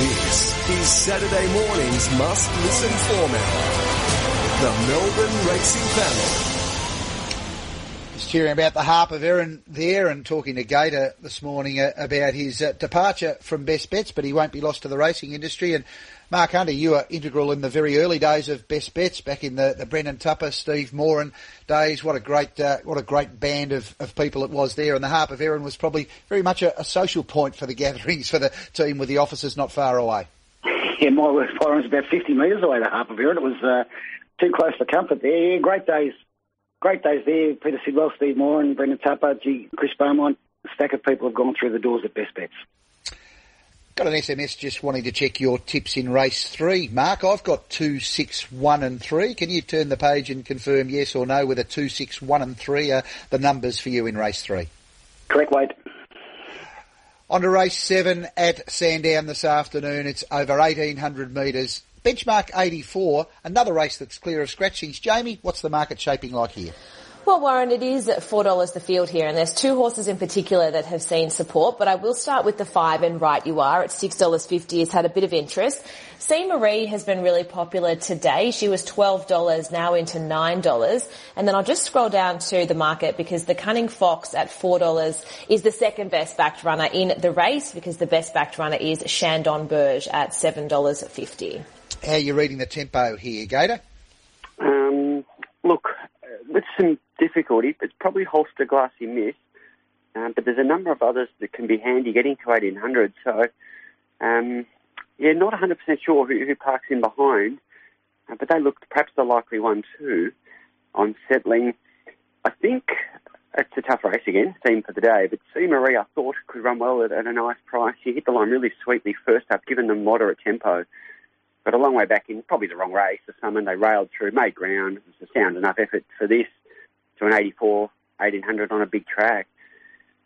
This is Saturday morning's must-listen format. The Melbourne Racing Panel. Just hearing about the harp of Erin there and talking to Gator this morning uh, about his uh, departure from Best Bets, but he won't be lost to the racing industry. And Mark Hunter, you were integral in the very early days of Best Bets back in the, the Brendan Tupper, Steve Moran days. What a great, uh, what a great band of, of people it was there. And the harp of Erin was probably very much a, a, social point for the gatherings for the team with the offices not far away. Yeah, my work was about 50 metres away, the harp of Erin. It was uh, too close for comfort there. Yeah, great days. Great days there. Peter Sidwell, Steve Moore, and Brendan Tupper, G, Chris Beaumont. A stack of people have gone through the doors at Best Bets. Got an SMS just wanting to check your tips in race three. Mark, I've got two, six, one and three. Can you turn the page and confirm yes or no whether two, six, one and three are the numbers for you in race three? Correct, Wade. On to race seven at Sandown this afternoon. It's over 1800 metres. Benchmark 84, another race that's clear of scratchings. Jamie, what's the market shaping like here? Well, Warren, it is $4 the field here, and there's two horses in particular that have seen support, but I will start with the five, and right you are, at $6.50 has had a bit of interest. C. Marie has been really popular today. She was $12, now into $9. And then I'll just scroll down to the market because the Cunning Fox at $4 is the second best backed runner in the race because the best backed runner is Shandon Burge at $7.50. How you're you reading the tempo here, Gator? Um, look, with some difficulty, it's probably Holster Glassy Miss, um, but there's a number of others that can be handy getting to 1800. So, um, yeah, not 100% sure who, who parks in behind, uh, but they look perhaps the likely one too on settling. I think it's a tough race again, theme for the day, but C. Marie I thought could run well at, at a nice price. She hit the line really sweetly first up, given the moderate tempo. But a long way back in, probably the wrong race. The summon they railed through, made ground. It was a sound enough effort for this to an 84, 1800 on a big track.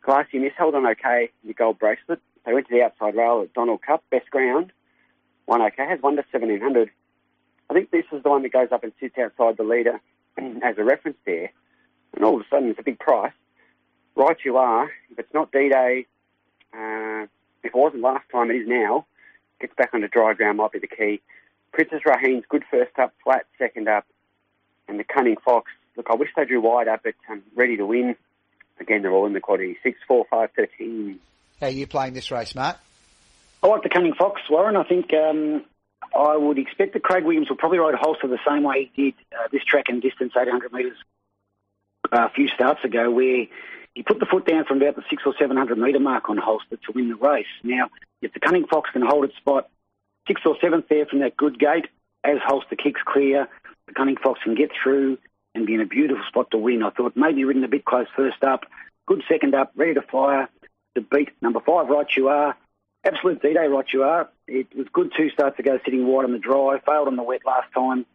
Glassy Miss held on okay the gold bracelet. They went to the outside rail at Donald Cup, best ground. One okay, has one to 1700. I think this is the one that goes up and sits outside the leader as a reference there. And all of a sudden it's a big price. Right you are. If it's not D-Day, uh, if it wasn't last time, it is now gets back onto dry ground might be the key. Princess Raheen's good first up, flat second up, and the Cunning Fox. Look, I wish they drew wider, but um, ready to win. Again, they're all in the quaddy. Six, four, five, thirteen. How are you playing this race, Matt? I like the Cunning Fox, Warren. I think um, I would expect that Craig Williams will probably ride Holster the same way he did uh, this track and distance, 800 metres, uh, a few starts ago, where he put the foot down from about the six or seven hundred metre mark on Holster to win the race. Now, if the Cunning Fox can hold its spot sixth or seventh there from that good gate, as Holster kicks clear, the Cunning Fox can get through and be in a beautiful spot to win. I thought maybe ridden a bit close first up, good second up, ready to fire to beat number five, Right You Are. Absolute D-Day, Right You Are. It was good two starts ago, sitting wide on the dry, failed on the wet last time,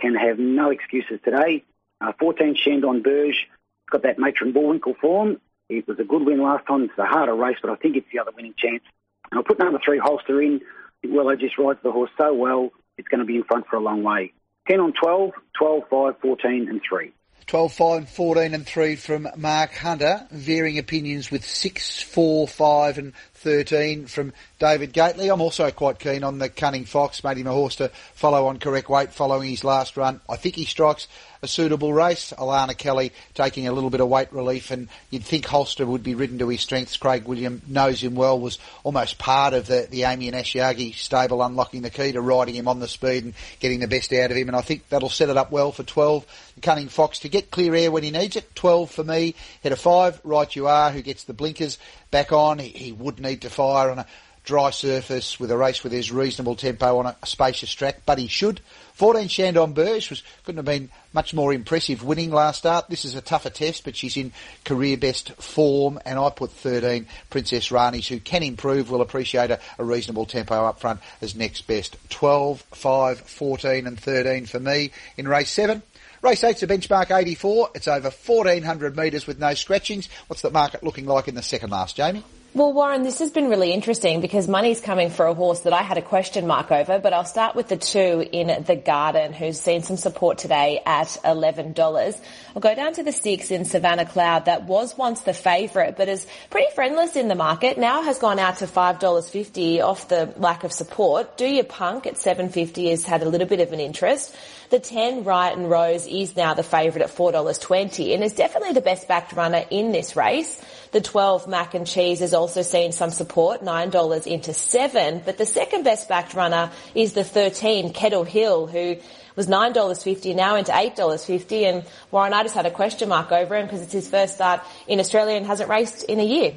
can have no excuses today. Uh, 14 Chandon Burge, got that Matron Bullwinkle form. It was a good win last time. It's a harder race, but I think it's the other winning chance. And I'll put number three Holster in. Well, I just rides the horse so well, it's going to be in front for a long way. 10 on 12, 12, 5, 14 and 3. 12, 5, 14 and 3 from Mark Hunter. Varying opinions with 6, 4, 5 and 13 from David Gately. I'm also quite keen on the Cunning Fox. Made him a horse to follow on correct weight following his last run. I think he strikes a suitable race. Alana Kelly taking a little bit of weight relief, and you'd think Holster would be ridden to his strengths. Craig William knows him well, was almost part of the, the Amy and Ashiagi stable, unlocking the key to riding him on the speed and getting the best out of him. And I think that'll set it up well for 12. The Cunning Fox to get clear air when he needs it. 12 for me. Head of 5, right you are, who gets the blinkers back on. He, he would need to fire on a dry surface with a race with his reasonable tempo on a, a spacious track, but he should. 14 Chandon Burge was couldn't have been much more impressive winning last start. This is a tougher test, but she's in career best form, and I put 13 Princess Ranis, who can improve, will appreciate a, a reasonable tempo up front as next best. 12, 5, 14 and 13 for me in race 7. Race 8's a benchmark 84. It's over 1400 metres with no scratchings. What's the market looking like in the second last, Jamie? Well, Warren, this has been really interesting because money's coming for a horse that I had a question mark over, but I'll start with the two in the garden who's seen some support today at $11. I'll go down to the six in Savannah Cloud that was once the favourite, but is pretty friendless in the market. Now has gone out to $5.50 off the lack of support. Do your punk at 7.50 has had a little bit of an interest. The 10 Right and Rose is now the favourite at $4.20 and is definitely the best backed runner in this race. The 12 Mac and Cheese has also seen some support, $9 into 7 but the second best backed runner is the 13 Kettle Hill who was $9.50, now into $8.50 and Warren, I just had a question mark over him because it's his first start in Australia and hasn't raced in a year.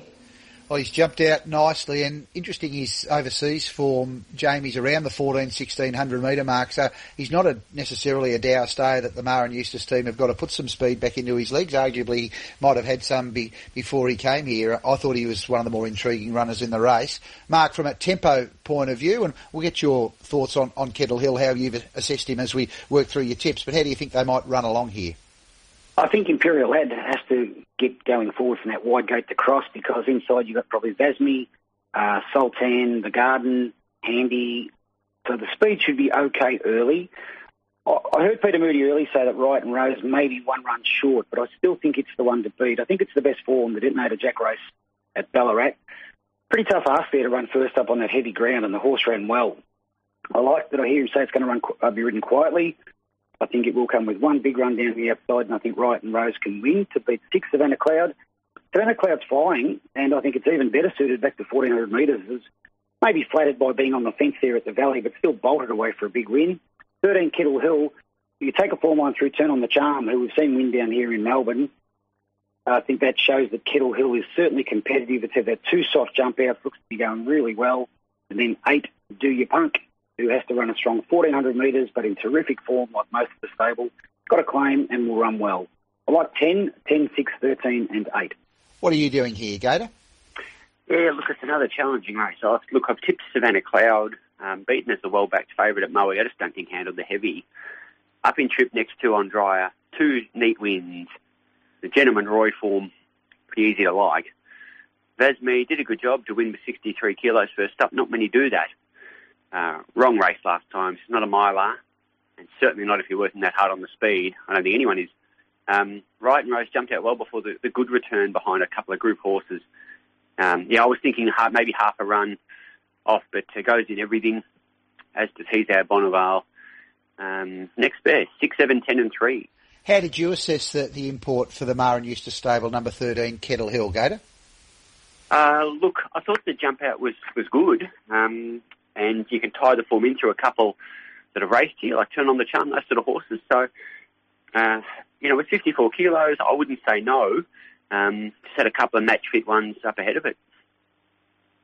Well, he's jumped out nicely and interesting his overseas form, Jamie's around the 14, 1600 metre mark. So he's not a, necessarily a dour stay that the Maher and Eustace team have got to put some speed back into his legs. Arguably he might have had some be, before he came here. I thought he was one of the more intriguing runners in the race. Mark, from a tempo point of view, and we'll get your thoughts on, on Kettle Hill, how you've assessed him as we work through your tips, but how do you think they might run along here? I think Imperial Lad has to get going forward from that wide gate to cross because inside you've got probably Vasmy, uh, Sultan, the Garden, Handy. So the speed should be okay early. I heard Peter Moody early say that Wright and Rose may be one run short, but I still think it's the one to beat. I think it's the best form, the Detonator Jack race at Ballarat. Pretty tough ask there to run first up on that heavy ground, and the horse ran well. I like that I hear him say it's going to run, uh, be ridden quietly. I think it will come with one big run down the outside, and I think Wright and Rose can win to beat six Savannah Cloud. Savannah Cloud's flying, and I think it's even better suited back to 1400 metres. Maybe flattered by being on the fence there at the Valley, but still bolted away for a big win. 13 Kettle Hill, you take a four-line through Turn on the Charm, who we've seen win down here in Melbourne. I think that shows that Kettle Hill is certainly competitive. It's had that two soft jump outs, looks to be going really well. And then eight, Do Your Punk, who has to run a strong 1400 metres, but in terrific form like most of the stable. Got a claim and will run well. I like 10, 10, 6, 13 and 8. What are you doing here, Gator? Yeah, look, it's another challenging race. I, look, I've tipped Savannah Cloud, um, beaten as the well-backed favourite at Moe. I just don't think handled the heavy. Up in trip next two on Dryer, two neat wins. The Gentleman Roy form, pretty easy to like. Vasmy did a good job to win with 63 kilos first up. Not many do that. Uh, wrong race last time. She's not a miler, and certainly not if you're working that hard on the speed. I don't think anyone is. Um, Wright and Rose jumped out well before the, the good return behind a couple of group horses. Um, yeah, I was thinking half, maybe half a run off, but uh, goes in everything, as does He's Our Bonneval. Um, next best, 6, 7, 10 and 3. How did you assess the, the import for the Maher and Eustace stable, number 13, Kettle Hill, Gator? Uh, look, I thought the jump out was, was good. Um, and you can tie the form into a couple that have raced here, like Turn on the Charm, those sort of horses. So, uh, you know, with 54 kilos, I wouldn't say no. Um, just had a couple of match fit ones up ahead of it.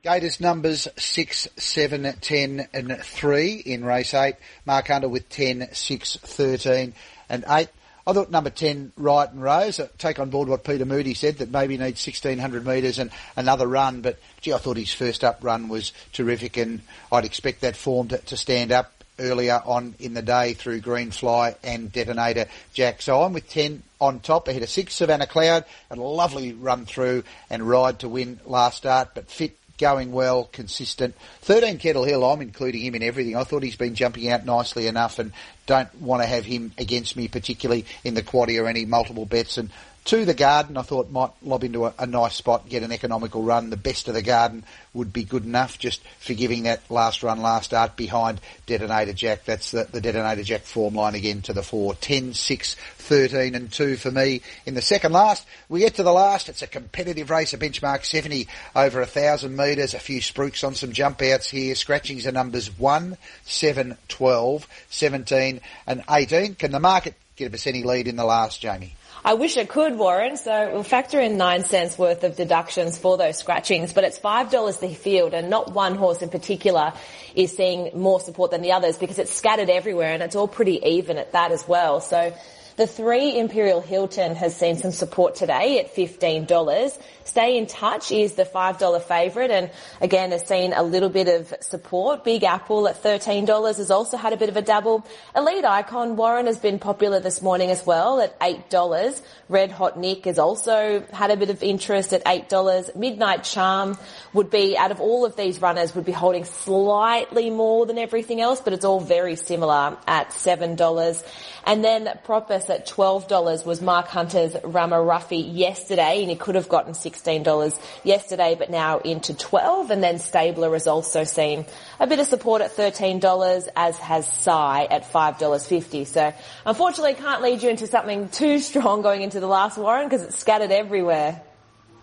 Gators numbers 6, 7, 10 and 3 in race 8. Mark Hunter with 10, 6, 13 and 8. I thought number 10, Wright and Rose, uh, take on board what Peter Moody said, that maybe needs 1600 metres and another run, but gee, I thought his first up run was terrific and I'd expect that form to, to stand up earlier on in the day through Greenfly and Detonator Jack. So I'm with 10 on top ahead of 6, Savannah Cloud, a lovely run through and ride to win last start, but fit going well, consistent. 13 Kettle Hill, I'm including him in everything. I thought he's been jumping out nicely enough and don't want to have him against me, particularly in the quaddy or any multiple bets. And to the garden, I thought might lob into a, a, nice spot, get an economical run. The best of the garden would be good enough, just forgiving that last run, last start behind Detonator Jack. That's the, the Detonator Jack form line again to the four. 10, 6, 13 and 2 for me in the second last. We get to the last. It's a competitive race, a benchmark 70 over a thousand metres, a few spruiks on some jump outs here. Scratchings are numbers 1, 7, 12, 17 and 18. Can the market give us any lead in the last, Jamie? I wish it could, Warren. So we'll factor in nine cents worth of deductions for those scratchings, but it's five dollars the field, and not one horse in particular is seeing more support than the others because it's scattered everywhere and it's all pretty even at that as well. So The three Imperial Hilton has seen some support today at $15. Stay in Touch is the $5 favourite and again has seen a little bit of support. Big Apple at $13 has also had a bit of a double. Elite Icon Warren has been popular this morning as well at $8. Red Hot Nick has also had a bit of interest at $8. Midnight Charm would be, out of all of these runners, would be holding slightly more than everything else, but it's all very similar at $7. And then Propus at $12 was Mark Hunter's Ramaruffi yesterday and he could have gotten $16 yesterday but now into 12 and then Stabler has also seen a bit of support at $13 as has Psy at $5.50. So unfortunately can't lead you into something too strong going into the last Warren because it's scattered everywhere.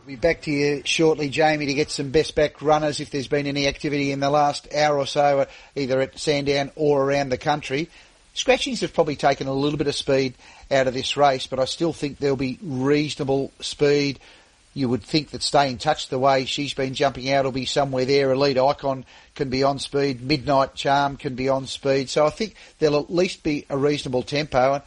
We'll be back to you shortly, Jamie, to get some best back runners if there's been any activity in the last hour or so, either at Sandown or around the country. Scratchings have probably taken a little bit of speed out of this race, but I still think there'll be reasonable speed. You would think that Stay in Touch the way she's been jumping out will be somewhere there. Elite Icon can be on speed. Midnight Charm can be on speed. So I think there'll at least be a reasonable tempo. And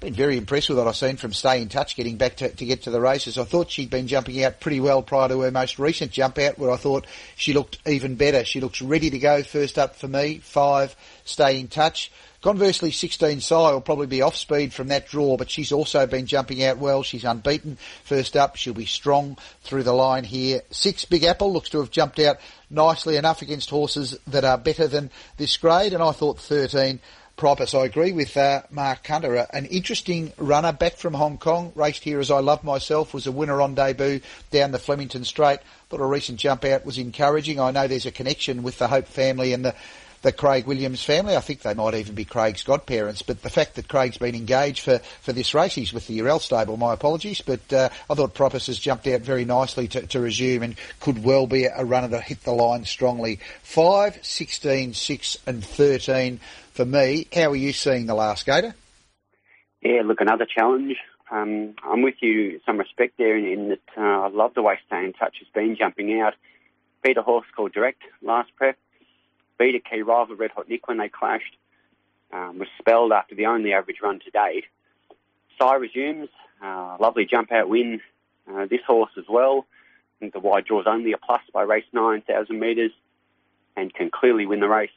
been very impressed with what I've seen from Stay in Touch getting back to, to get to the races. I thought she'd been jumping out pretty well prior to her most recent jump out where I thought she looked even better. She looks ready to go first up for me. Five, Stay in Touch. Conversely, 16 Psy will probably be off speed from that draw, but she's also been jumping out well. She's unbeaten. First up, she'll be strong through the line here. Six Big Apple looks to have jumped out nicely enough against horses that are better than this grade, and I thought 13 Propus. I agree with uh, Mark Hunter. An interesting runner back from Hong Kong. Raced here as I love myself. Was a winner on debut down the Flemington Straight. Thought a recent jump out was encouraging. I know there's a connection with the Hope family and the the Craig Williams family. I think they might even be Craig's godparents. But the fact that Craig's been engaged for, for this race, he's with the Urell stable, my apologies. But uh, I thought Propus has jumped out very nicely to, to resume and could well be a runner to hit the line strongly. 5, 16, 6 and 13 for me. How are you seeing the last gator? Yeah, look, another challenge. Um, I'm with you in some respect there in, in that uh, I love the way Stay in Touch has been jumping out. Beat a horse called Direct last prep beat a key rival, Red Hot Nick, when they clashed. Um, was spelled after the only average run to date. Psy resumes. Uh, lovely jump out win. Uh, this horse as well. I think the wide draw's only a plus by race 9,000 metres and can clearly win the race.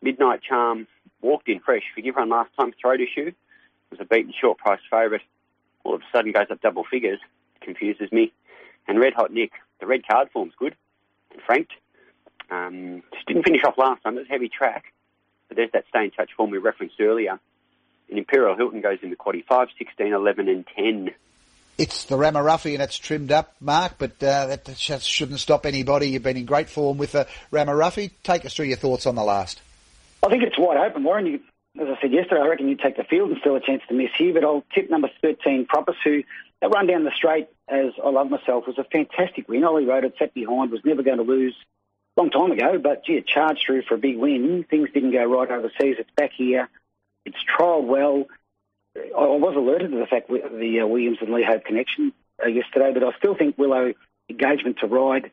Midnight Charm walked in fresh. Forgive run last time, throat issue. Was a beaten short price favourite. All of a sudden goes up double figures. Confuses me. And Red Hot Nick, the red card form's good and franked. Um, just didn't finish off last time. It was heavy track. But there's that stay in touch form we referenced earlier. And Imperial Hilton goes into quaddy 5, 16, 11 and 10. It's the Ramaruffi and it's trimmed up, Mark, but uh, that shouldn't stop anybody. You've been in great form with the Ramaruffi. Take us through your thoughts on the last. I think it's wide open, Warren. You, as I said yesterday, I reckon you take the field and still a chance to miss here, but I'll tip number 13, Propus, who that run down the straight, as I love myself, was a fantastic win. Ollie rode it, sat behind, was never going to lose long time ago, but gee, it charged through for a big win. Things didn't go right overseas. It's back here. It's trialled well. I was alerted to the fact the uh, Williams and Lee Hope connection uh, yesterday, but I still think Willow engagement to ride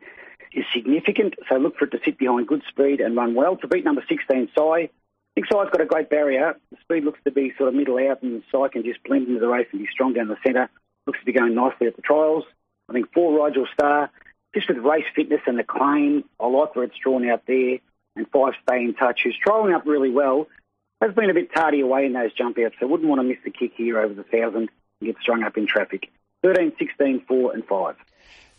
is significant. So look for it to sit behind good speed and run well. To beat number 16, Psy. I think Psy's got a great barrier. The speed looks to be sort of middle out, and Psy can just blend into the race and be strong down the centre. Looks to be going nicely at the trials. I think four Rigel Star just with race fitness and the claim, I like where it's drawn out there. And five, stay in touch, who's trolling up really well. Has been a bit tardy away in those jump outs, so wouldn't want to miss the kick here over the thousand and get strung up in traffic. 13, 16, 4 and 5.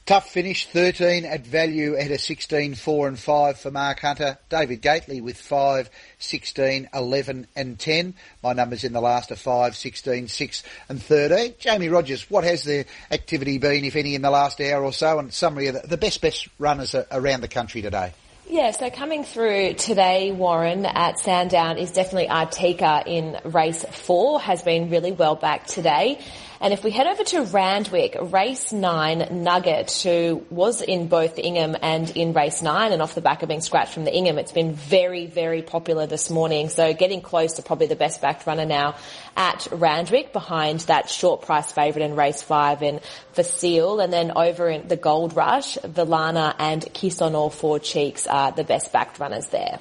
Tough finish, 13 at value at a 16, 4 and 5 for Mark Hunter. David Gately with 5, 16, 11 and 10. My numbers in the last are 5, 16, 6 and 13. Jamie Rogers, what has the activity been, if any, in the last hour or so? And summary of the, best, best runners around the country today. Yeah, so coming through today, Warren, at Sandown is definitely Artika in race four, has been really well back today. And if we head over to Randwick, race nine, Nugget, who was in both Ingham and in race nine and off the back of being scratched from the Ingham, it's been very, very popular this morning. So getting close to probably the best backed runner now at Randwick behind that short price favourite in race five in Facile. And then over in the Gold Rush, Villana and Kiss on All Four Cheeks are the best backed runners there.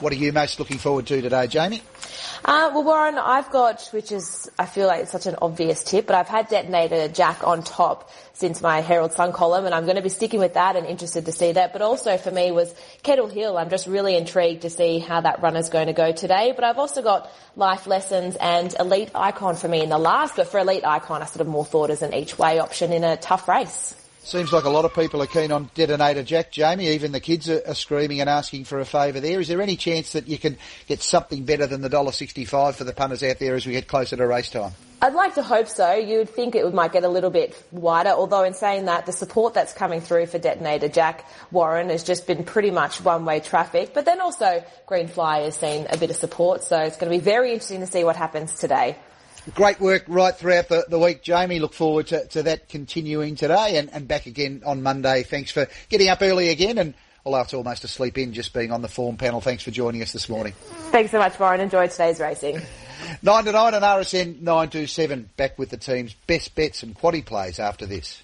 What are you most looking forward to today, Jamie? Uh, well, Warren, I've got, which is, I feel like it's such an obvious tip, but I've had Detonator Jack on top since my Herald Sun column, and I'm going to be sticking with that and interested to see that. But also for me was Kettle Hill. I'm just really intrigued to see how that runner's going to go today. But I've also got Life Lessons and Elite Icon for me in the last, but for Elite Icon, I sort of more thought as an each way option in a tough race. Seems like a lot of people are keen on Detonator Jack, Jamie. Even the kids are, are screaming and asking for a favour there. Is there any chance that you can get something better than the $1.65 for the punters out there as we get closer to race time? I'd like to hope so. You'd think it might get a little bit wider, although in saying that, the support that's coming through for Detonator Jack Warren has just been pretty much one-way traffic. But then also Green Fly has seen a bit of support, so it's going to be very interesting to see what happens today. Great work right throughout the, the week, Jamie. Look forward to, to that continuing today and, and back again on Monday. Thanks for getting up early again and although it's almost a sleep in just being on the form panel. Thanks for joining us this morning. Thanks so much, Warren. Enjoy today's racing. 9 to 9 and RSN 927 back with the team's best bets and quaddy plays after this.